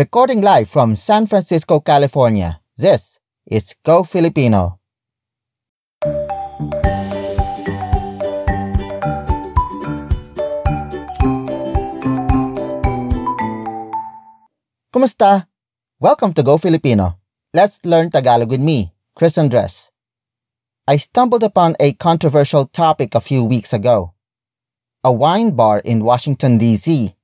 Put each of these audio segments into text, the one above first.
Recording live from San Francisco, California, this is Go Filipino. Kumusta? Welcome to Go Filipino. Let's learn Tagalog with me, Chris Andres. I stumbled upon a controversial topic a few weeks ago. A wine bar in Washington, D.C.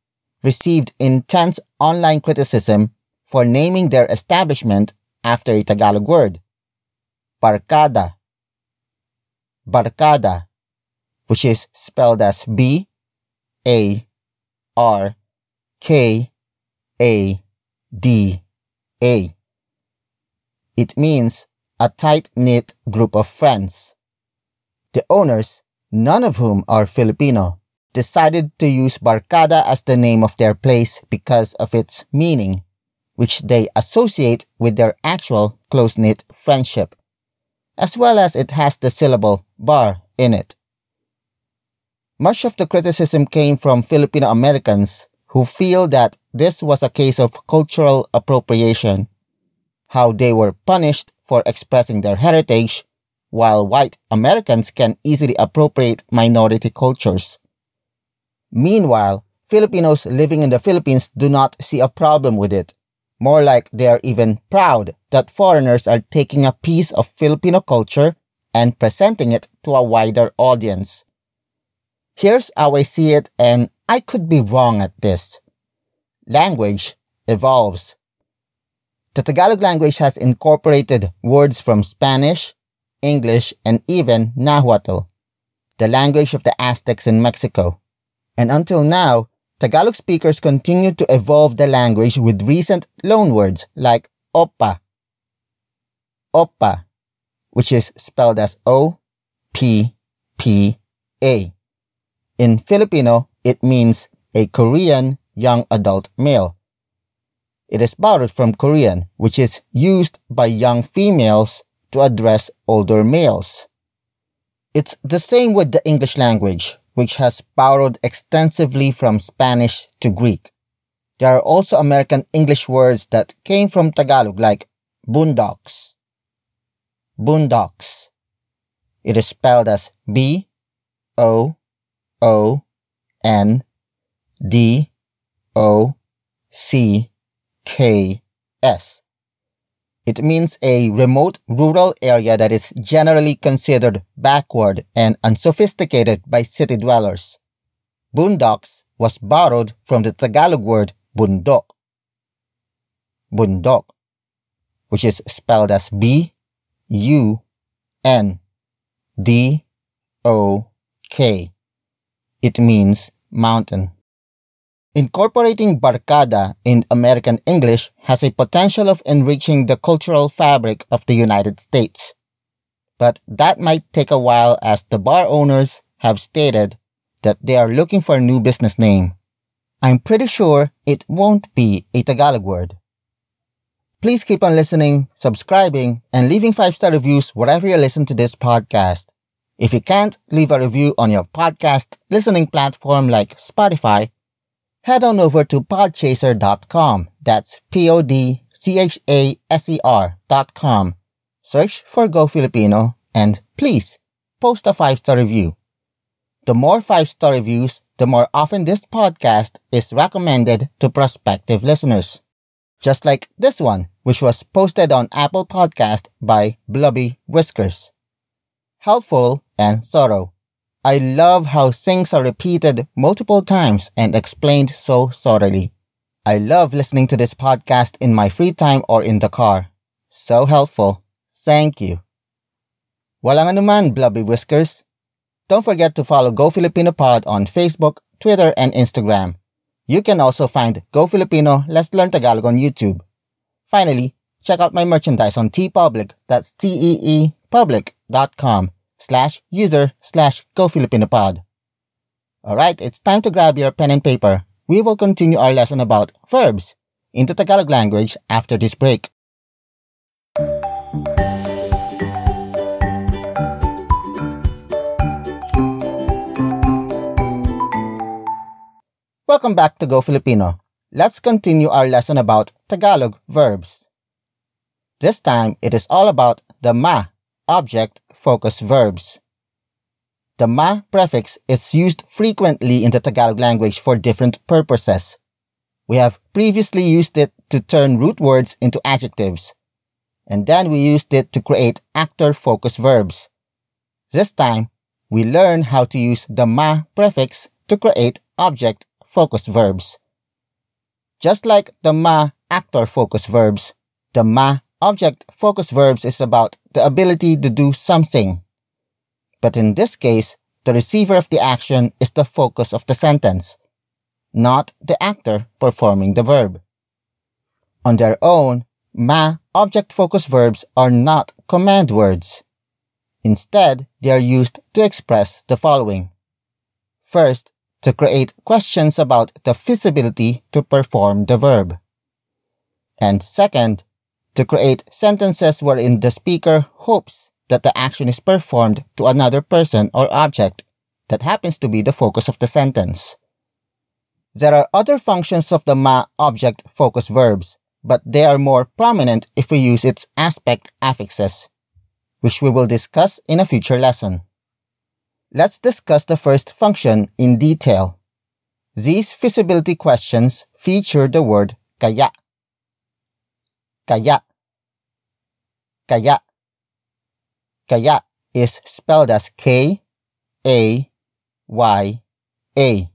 received intense online criticism for naming their establishment after a Tagalog word, barkada. Barkada, which is spelled as B A R K A D A. It means a tight knit group of friends. The owners, none of whom are Filipino, decided to use Barkada as the name of their place because of its meaning, which they associate with their actual close knit friendship, as well as it has the syllable bar in it. Much of the criticism came from Filipino Americans who feel that this was a case of cultural appropriation, how they were punished for expressing their heritage, while white Americans can easily appropriate minority cultures. Meanwhile, Filipinos living in the Philippines do not see a problem with it. More like they are even proud that foreigners are taking a piece of Filipino culture and presenting it to a wider audience. Here's how I see it, and I could be wrong at this. Language evolves. The Tagalog language has incorporated words from Spanish, English, and even Nahuatl, the language of the Aztecs in Mexico. And until now, Tagalog speakers continue to evolve the language with recent loanwords like Oppa, Oppa, which is spelled as O P P A. In Filipino, it means a Korean young adult male. It is borrowed from Korean, which is used by young females to address older males. It's the same with the English language, which has borrowed extensively from Spanish to Greek. There are also American English words that came from Tagalog like boondocks. Boondocks. It is spelled as B O O N D O C K S. It means a remote rural area that is generally considered backward and unsophisticated by city dwellers. Boondocks was borrowed from the Tagalog word bundok. Bundok, which is spelled as B U N D O K. It means mountain. Incorporating barkada in American English has a potential of enriching the cultural fabric of the United States. But that might take a while as the bar owners have stated that they are looking for a new business name. I'm pretty sure it won't be a Tagalog word. Please keep on listening, subscribing, and leaving five-star reviews wherever you listen to this podcast. If you can't, leave a review on your podcast listening platform like Spotify head on over to podchaser.com. That's P-O-D-C-H-A-S-E-R dot com. Search for Go Filipino and please post a five-star review. The more five-star reviews, the more often this podcast is recommended to prospective listeners. Just like this one, which was posted on Apple Podcast by Blubby Whiskers. Helpful and thorough. I love how things are repeated multiple times and explained so thoroughly. I love listening to this podcast in my free time or in the car. So helpful. Thank you. Walang anuman, Blubby Whiskers. Don't forget to follow Go Filipino Pod on Facebook, Twitter, and Instagram. You can also find Go Filipino Let's Learn Tagalog on YouTube. Finally, check out my merchandise on TeePublic. That's T-E-E public.com slash user slash GoFilipinoPod. Alright, it's time to grab your pen and paper. We will continue our lesson about verbs into Tagalog language after this break. Welcome back to Go Filipino. let's continue our lesson about Tagalog verbs. This time, it is all about the ma object focus verbs. The ma prefix is used frequently in the Tagalog language for different purposes. We have previously used it to turn root words into adjectives, and then we used it to create actor focus verbs. This time, we learn how to use the ma prefix to create object focus verbs. Just like the ma actor focus verbs, the ma object focus verbs is about the ability to do something. But in this case, the receiver of the action is the focus of the sentence, not the actor performing the verb. On their own, ma object focus verbs are not command words. Instead, they are used to express the following. First, to create questions about the feasibility to perform the verb. And second, to create sentences wherein the speaker hopes that the action is performed to another person or object that happens to be the focus of the sentence. There are other functions of the ma object focus verbs, but they are more prominent if we use its aspect affixes, which we will discuss in a future lesson. Let's discuss the first function in detail. These feasibility questions feature the word kaya. Kaya. Kaya. Kaya is spelled as K A Y A.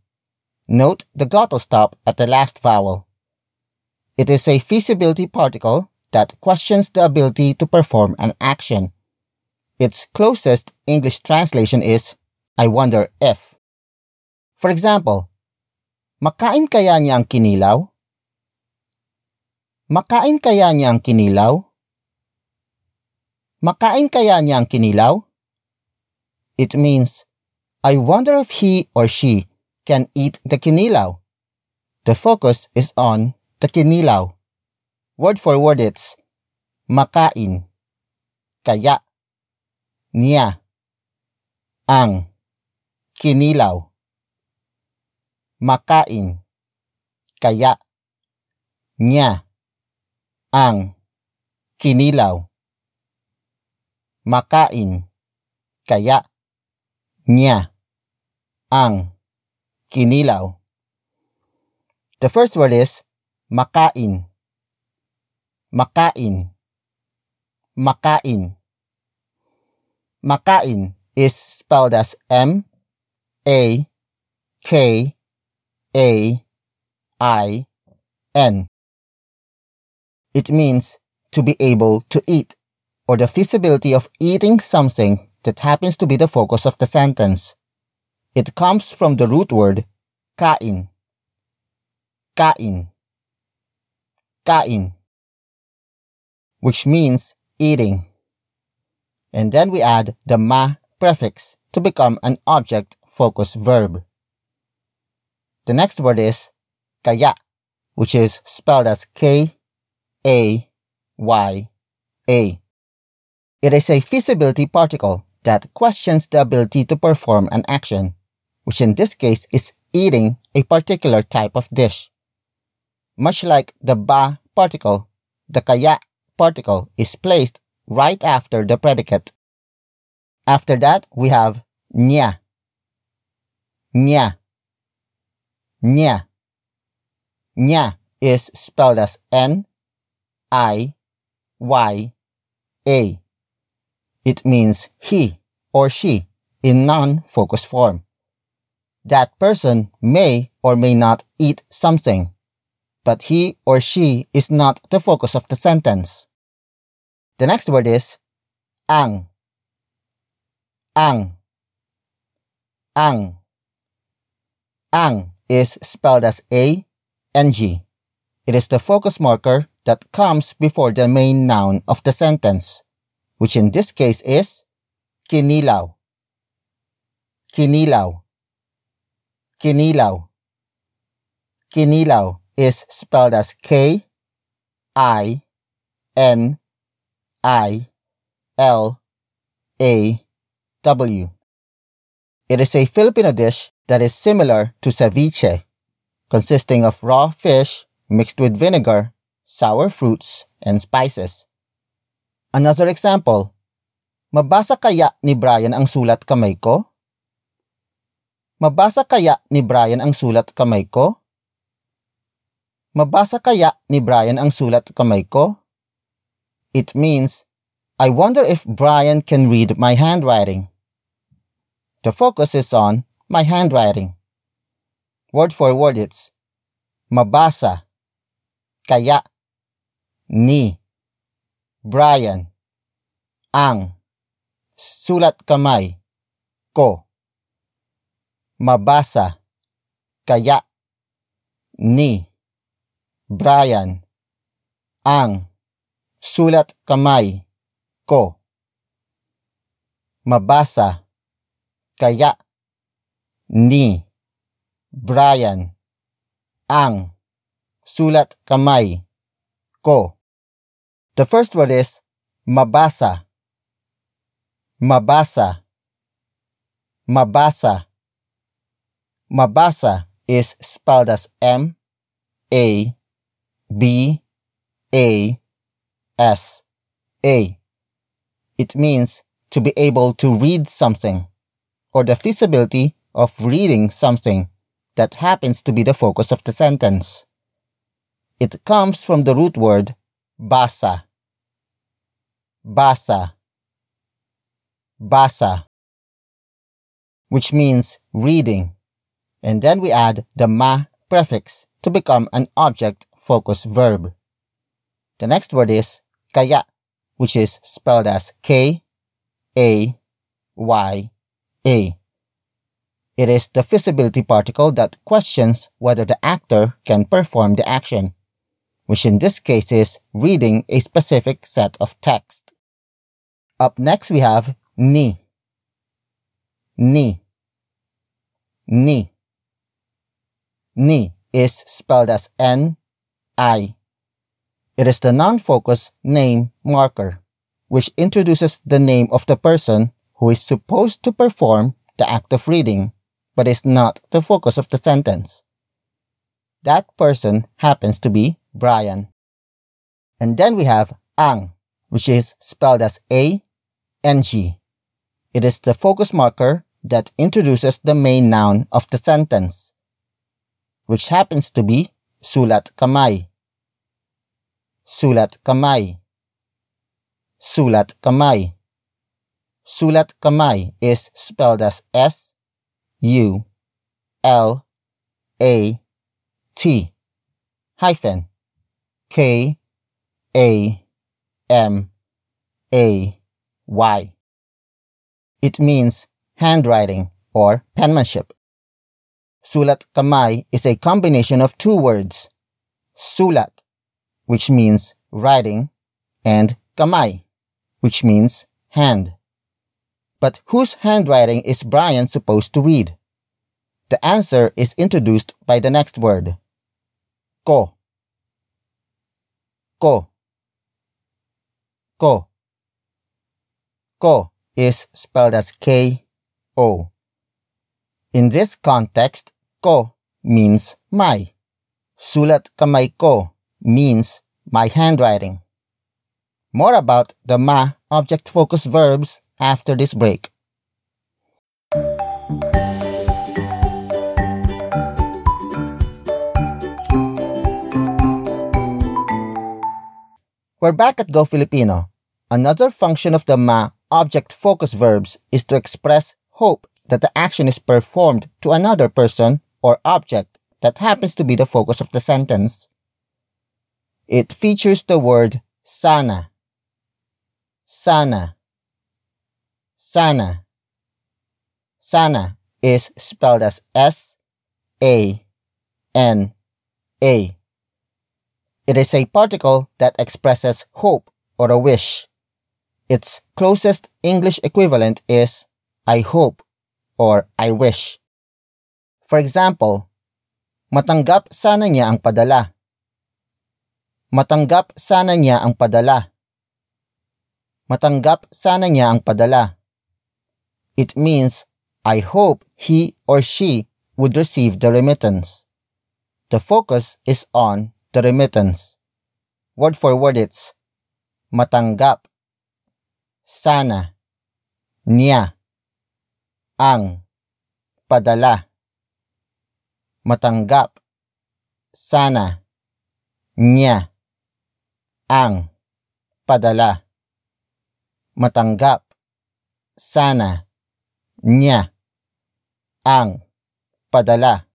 Note the glottal stop at the last vowel. It is a feasibility particle that questions the ability to perform an action. Its closest English translation is I wonder if. For example, makain kaya niya ang kinilaw? Makain kaya niya ang kinilaw? Makain kaya niya ang kinilaw? It means, I wonder if he or she can eat the kinilaw. The focus is on the kinilaw. Word for word it's makain, kaya, niya, ang, kinilaw. Makain, kaya, niya, ang kinilaw makain. Kaya niya ang kinilaw. The first word is makain. Makain. Makain. Makain is spelled as M A K A I N. It means to be able to eat, or the feasibility of eating something that happens to be the focus of the sentence. It comes from the root word kain. Kain. Kain. Which means eating. And then we add the ma prefix to become an object focus verb. The next word is kaya, which is spelled as K a Y A. It is a feasibility particle that questions the ability to perform an action, which in this case is eating a particular type of dish. Much like the ba particle, the kaya particle is placed right after the predicate. After that, we have niya. Niya. Niya. Niya is spelled as N I Y A. It means he or she in non-focus form. That person may or may not eat something, but he or she is not the focus of the sentence. The next word is ang. Ang. Ang. Ang is spelled as A N G. It is the focus marker that comes before the main noun of the sentence, which in this case is kinilaw. Kinilaw. Kinilaw. Kinilaw is spelled as K I N I L A W. It is a Filipino dish that is similar to ceviche, consisting of raw fish mixed with vinegar, sour fruits, and spices. Another example, mabasa kaya ni Brian ang sulat kamay ko? Mabasa kaya ni Brian ang sulat kamay ko? Mabasa kaya ni Brian ang sulat kamay ko? It means, I wonder if Brian can read my handwriting. The focus is on my handwriting. Word for word it's mabasa, kaya, ni, Brian, ang, sulat kamay, ko. Mabasa, kaya, ni, Brian, ang, sulat kamay, ko. Mabasa, kaya, ni, Brian, ang, sulat kamay, ko. The first word is mabasa. Mabasa. Mabasa. Mabasa is spelled as M A B A S A. It means to be able to read something or the feasibility of reading something that happens to be the focus of the sentence. It comes from the root word basa. Basa. Basa. Which means reading. And then we add the ma prefix to become an object focus verb. The next word is kaya, which is spelled as K A Y A. It is the feasibility particle that questions whether the actor can perform the action, which in this case is reading a specific set of text. Up next we have ni. Ni. Ni. Ni is spelled as N I. It is the non-focus name marker, which introduces the name of the person who is supposed to perform the act of reading, but is not the focus of the sentence. That person happens to be Brian. And then we have ang, which is spelled as A N G. It is the focus marker that introduces the main noun of the sentence, which happens to be sulat kamay. Sulat kamay. Sulat kamay. Sulat kamay is spelled as S U L A T hyphen K A M A Y. It means handwriting or penmanship. Sulat kamay is a combination of two words, sulat, which means writing, and kamay, which means hand. But whose handwriting is Brian supposed to read? The answer is introduced by the next word, ko. Ko. Ko. Ko is spelled as K O. In this context, ko means my. Sulat kamay ko means my handwriting. More about the ma object focus verbs after this break. We're back at Go Filipino. Another function of the ma object focus verbs is to express hope that the action is performed to another person or object that happens to be the focus of the sentence. It features the word sana. Sana. Sana. Sana is spelled as S A N A. It is a particle that expresses hope or a wish. Its closest English equivalent is I hope or I wish. For example, matanggap sana niya ang padala. Matanggap sana niya ang padala. Matanggap sana niya ang padala. It means I hope he or she would receive the remittance. The focus is on the remittance. Word for word it's matanggap, sana, niya, ang, padala, matanggap, sana, niya, ang, padala, matanggap, sana, niya, ang, padala.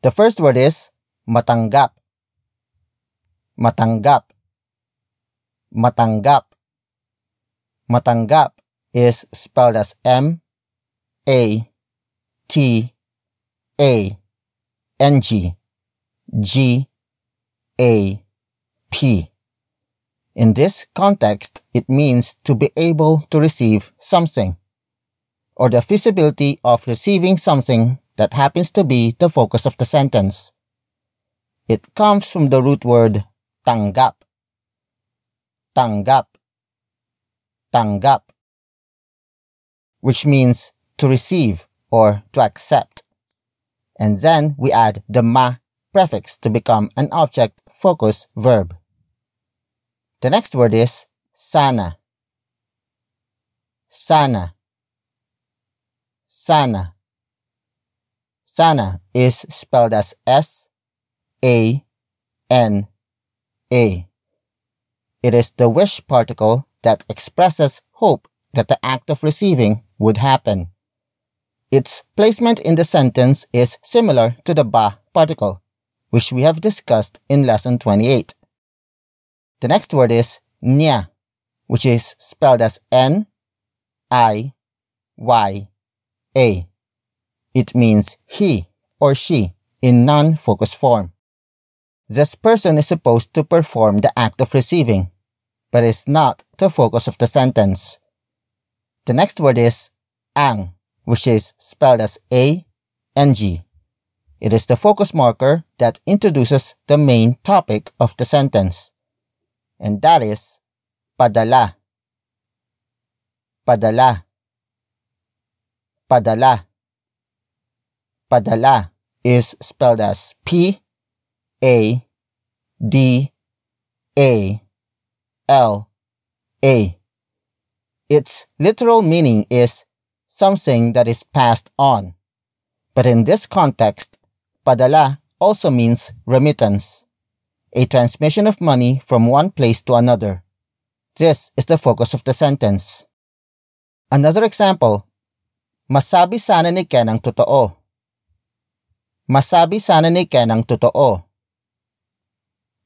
The first word is matanggap. Matanggap. Matanggap. Matanggap is spelled as M A T A N G G A P. In this context, it means to be able to receive something, or the feasibility of receiving something that happens to be the focus of the sentence. It comes from the root word tanggap. Tanggap. Tanggap. Which means to receive or to accept. And then we add the ma prefix to become an object focus verb. The next word is sana. Sana. Sana. Sana is spelled as S A N A. It is the wish particle that expresses hope that the act of receiving would happen. Its placement in the sentence is similar to the ba particle, which we have discussed in lesson 28. The next word is niya, which is spelled as N I Y A. It means he or she in non-focus form. This person is supposed to perform the act of receiving, but is not the focus of the sentence. The next word is ang, which is spelled as a, N G. It is the focus marker that introduces the main topic of the sentence. And that is padala. Padala. Padala. Padala is spelled as P A D A L A. Its literal meaning is something that is passed on. But in this context, padala also means remittance, a transmission of money from one place to another. This is the focus of the sentence. Another example, masabi sana ni Ken ang totoo. Masabi sana ni Ken ang totoo.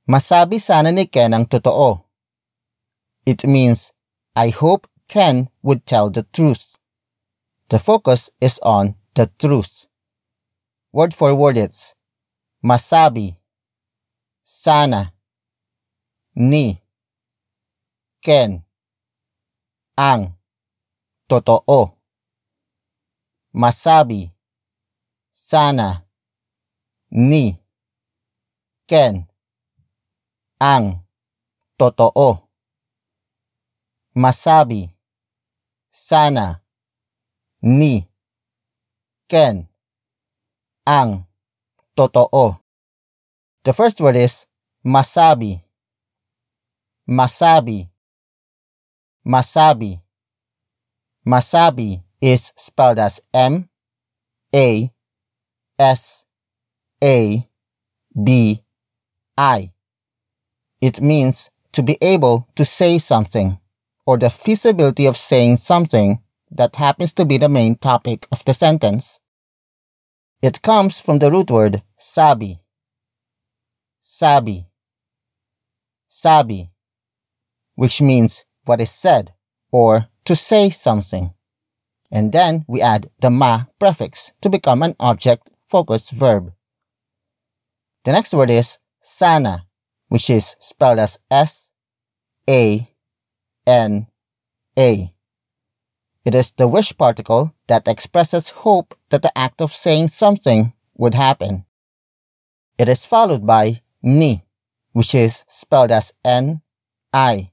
Masabi sana ni Ken ang totoo. It means, I hope Ken would tell the truth. The focus is on the truth. Word for word it's masabi, sana, ni, Ken, ang, totoo. Masabi, sana, ni, Ken, ang, totoo. Masabi, sana, ni, Ken, ang, totoo. The first word is masabi, masabi, masabi. Masabi is spelled as M A S a B I. It means to be able to say something or the feasibility of saying something that happens to be the main topic of the sentence. It comes from the root word sabi. Sabi. Sabi. Which means what is said or to say something. And then we add the ma prefix to become an object focus verb. The next word is sana, which is spelled as S A N A. It is the wish particle that expresses hope that the act of saying something would happen. It is followed by ni, which is spelled as N I.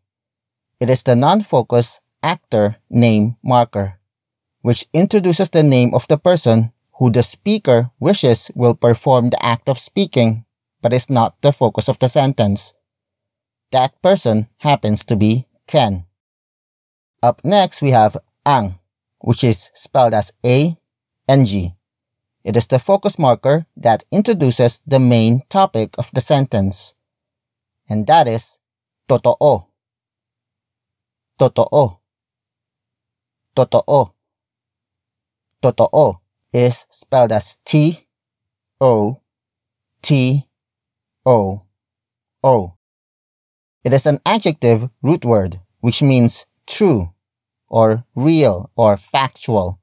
It is the non-focus actor name marker, which introduces the name of the person who the speaker wishes will perform the act of speaking but is not the focus of the sentence. That person happens to be Ken. Up next, we have ang, which is spelled as A N G. It is the focus marker that introduces the main topic of the sentence. And that is totoo. Totoo. Totoo. Totoo is spelled as T O T O O. It is an adjective root word which means true or real or factual.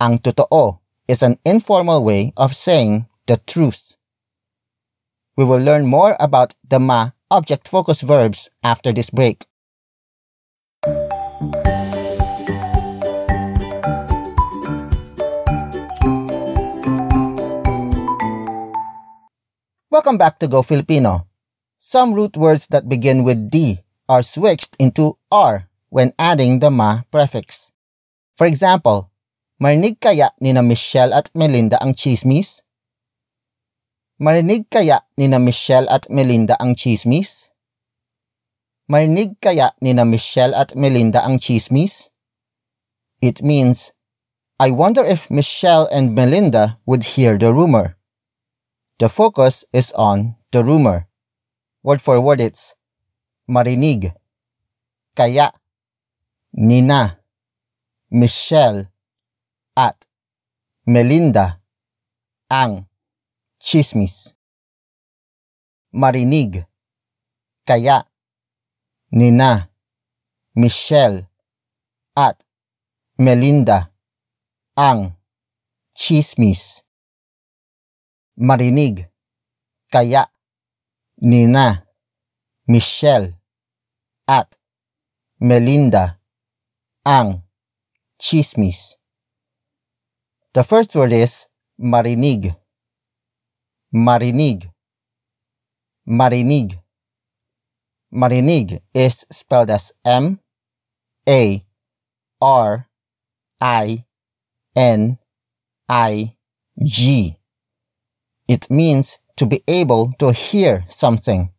Ang totoo is an informal way of saying the truth. We will learn more about the ma object focus verbs after this break. Welcome back to Go Filipino. Some root words that begin with D are switched into R when adding the ma prefix. For example, Marinig kaya ni na Michelle at Melinda ang chismis? Marinig kaya ni na Michelle at Melinda ang chismis? Marinig kaya ni na Michelle at Melinda ang chismis? It means, I wonder if Michelle and Melinda would hear the rumor. The focus is on the rumor. Word for word it's marinig, kaya, nina, Michelle, at Melinda ang chismis. Marinig kaya nina Michelle at Melinda ang chismis. Marinig kaya nina Michelle at Melinda ang chismis. The first word is marinig. Marinig. Marinig. Marinig is spelled as M A R I N I G. It means to be able to hear something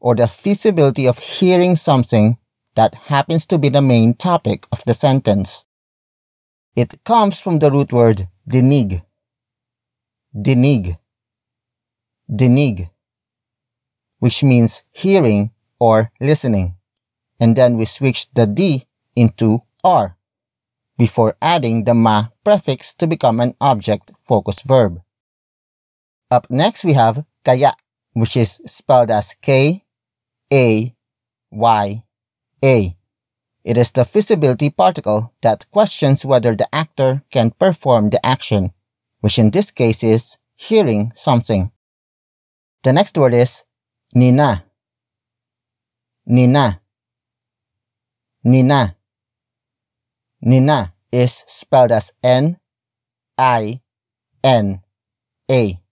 or the feasibility of hearing something that happens to be the main topic of the sentence. It comes from the root word dinig. Dinig. Dinig. which means hearing or listening. And then we switch the D into R before adding the ma prefix to become an object focus verb. Up next we have kaya, which is spelled as K A Y A. It is the feasibility particle that questions whether the actor can perform the action, which in this case is hearing something. The next word is nina. Nina. Nina. Nina is spelled as N I N A.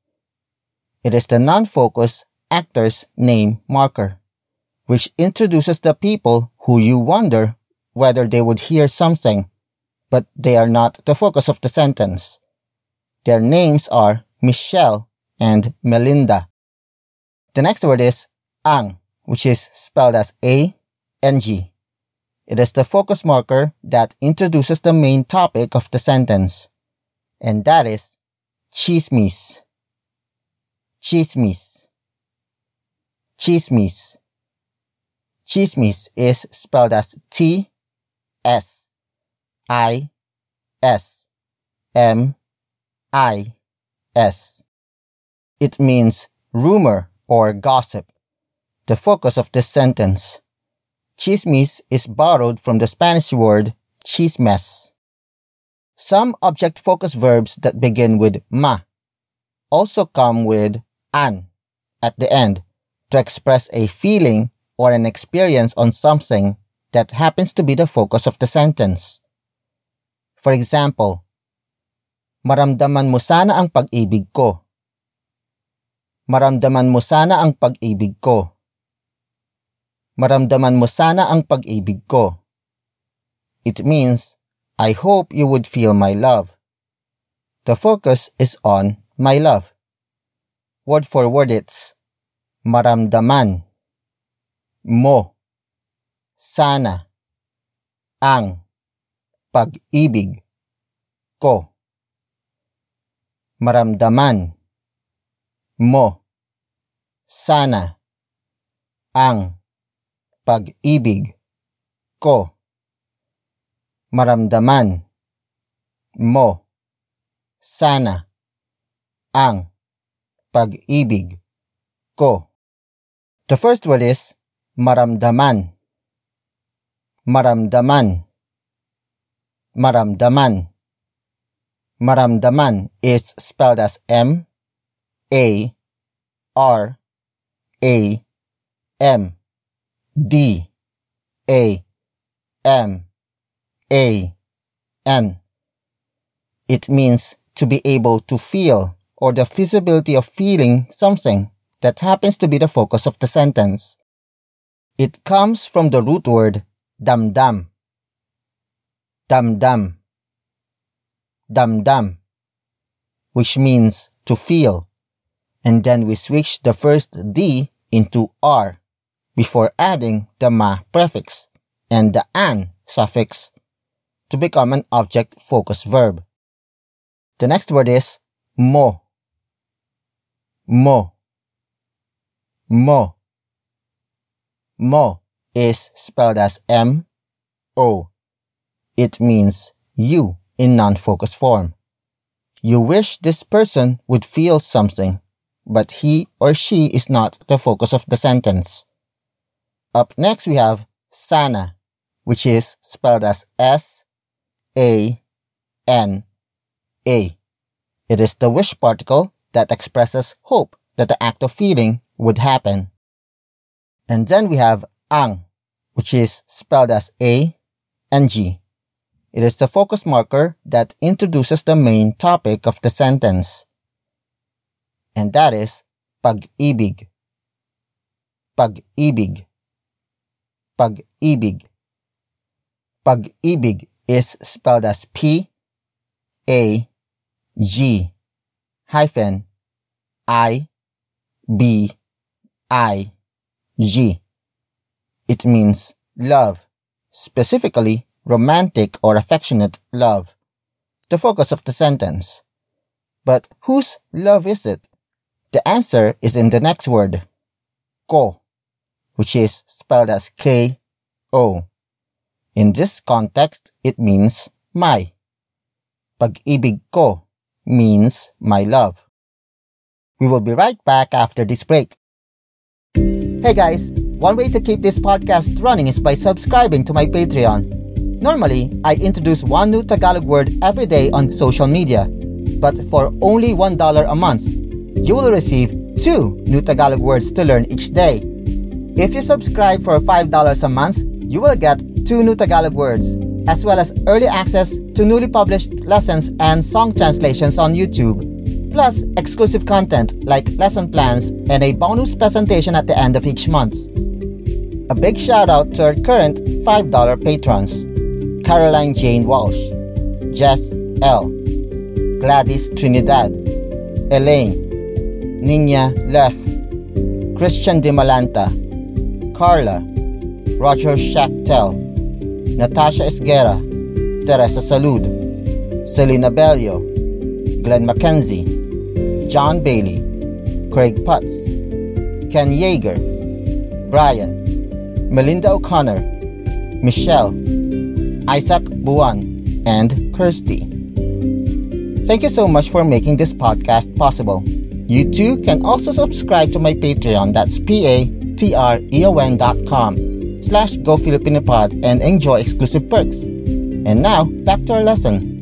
It is the non-focus actor's name marker, which introduces the people who you wonder whether they would hear something, but they are not the focus of the sentence. Their names are Michelle and Melinda. The next word is ang, which is spelled as A N G. It is the focus marker that introduces the main topic of the sentence, and that is chismis. Chismis. Chismis. Chismis is spelled as T S I S M I S. It means rumor or gossip. The focus of this sentence. Chismis is borrowed from the Spanish word chismes. Some object focus verbs that begin with ma also come with an at the end to express a feeling or an experience on something that happens to be the focus of the sentence. For example, maramdaman mo sana ang pag-ibig ko. Maramdaman mo sana ang pag-ibig ko. Maramdaman mo sana ang pag-ibig ko. It means, I hope you would feel my love. The focus is on my love. Word for word it's maramdaman mo sana ang pag-ibig ko. Maramdaman mo sana ang pag-ibig ko. Maramdaman mo sana ang pag-ibig ko. The first word is maramdaman. Maramdaman. Maramdaman. Maramdaman is spelled as M A R A M D A M A N. It means to be able to feel or the feasibility of feeling something that happens to be the focus of the sentence. It comes from the root word damdam. Damdam. Damdam. Which means to feel. And then we switch the first D into R before adding the ma prefix and the an suffix to become an object focus verb. The next word is mo. Mo. Mo. Mo is spelled as M O. It means you in non-focus form. You wish this person would feel something, but he or she is not the focus of the sentence. Up next we have sana, which is spelled as S A N A. It is the wish particle that expresses hope that the act of feeling would happen. And then we have ang, which is spelled as A and G. It is the focus marker that introduces the main topic of the sentence. And that is pag-ibig. Pag-ibig. Pag-ibig. Pag-ibig is spelled as P A G hyphen I B I G. It means love, specifically romantic or affectionate love, the focus of the sentence. But whose love is it? The answer is in the next word, ko, which is spelled as K O. In this context, it means my. Pag-ibig ko means my love. We will be right back after this break. Hey guys, one way to keep this podcast running is by subscribing to my Patreon. Normally, I introduce one new Tagalog word every day on social media, but for only $1 a month, you will receive two new Tagalog words to learn each day. If you subscribe for $5 a month, you will get two new Tagalog words, as well as early access to newly published lessons and song translations on YouTube, plus exclusive content like lesson plans and a bonus presentation at the end of each month. A big shout out to our current $5 patrons Caroline Jane Walsh, Jess L., Gladys Trinidad, Elaine, Nina Lech, Christian Demalanta, Carla, Roger Schachtel, Natasha Esguera, Teresa Salud, Selena Bellio, Glenn Mackenzie, John Bailey, Craig Putz, Ken Yeager, Brian, Melinda O'Connor, Michelle, Isaac Buan, and Kirsty. Thank you so much for making this podcast possible. You too can also subscribe to my Patreon. That's p-a-t-r-e-o-n dot com slash Go Pod and enjoy exclusive perks. And now, back to our lesson.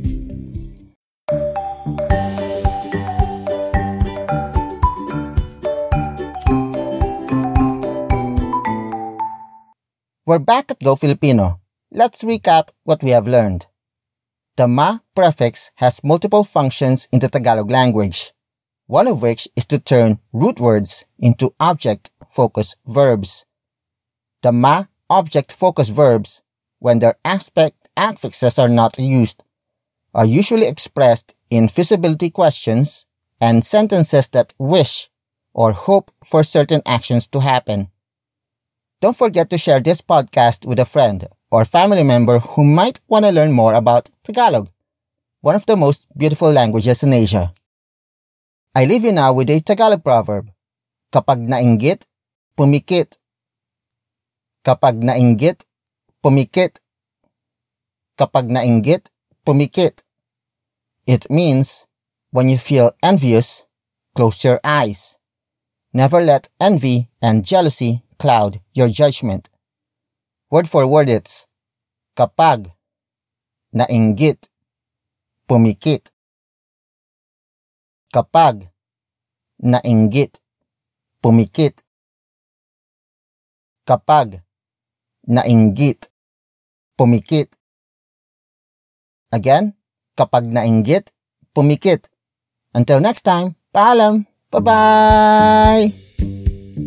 We're back at Go Filipino. Let's recap what we have learned. The ma prefix has multiple functions in the Tagalog language, one of which is to turn root words into object focus verbs. The ma object focus verbs, when their aspect affixes are not used, are usually expressed in feasibility questions and sentences that wish or hope for certain actions to happen. Don't forget to share this podcast with a friend or family member who might want to learn more about Tagalog, one of the most beautiful languages in Asia. I leave you now with a Tagalog proverb. Kapag nainggit, pumikit. Kapag nainggit, pumikit. Kapag nainggit, pumikit. It means when you feel envious, close your eyes. Never let envy and jealousy cloud your judgment. Word for word it's kapag nainggit, pumikit. Kapag nainggit, pumikit. Kapag nainggit, pumikit. Again, kapag nainggit, pumikit. Until next time, paalam! Bye-bye!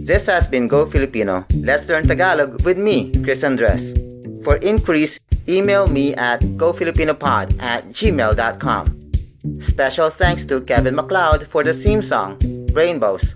This has been Go Filipino. Let's learn Tagalog with me, Chris Andres. For inquiries, email me at gofilipinopod at gmail.com. Special thanks to Kevin MacLeod for the theme song, Rainbows.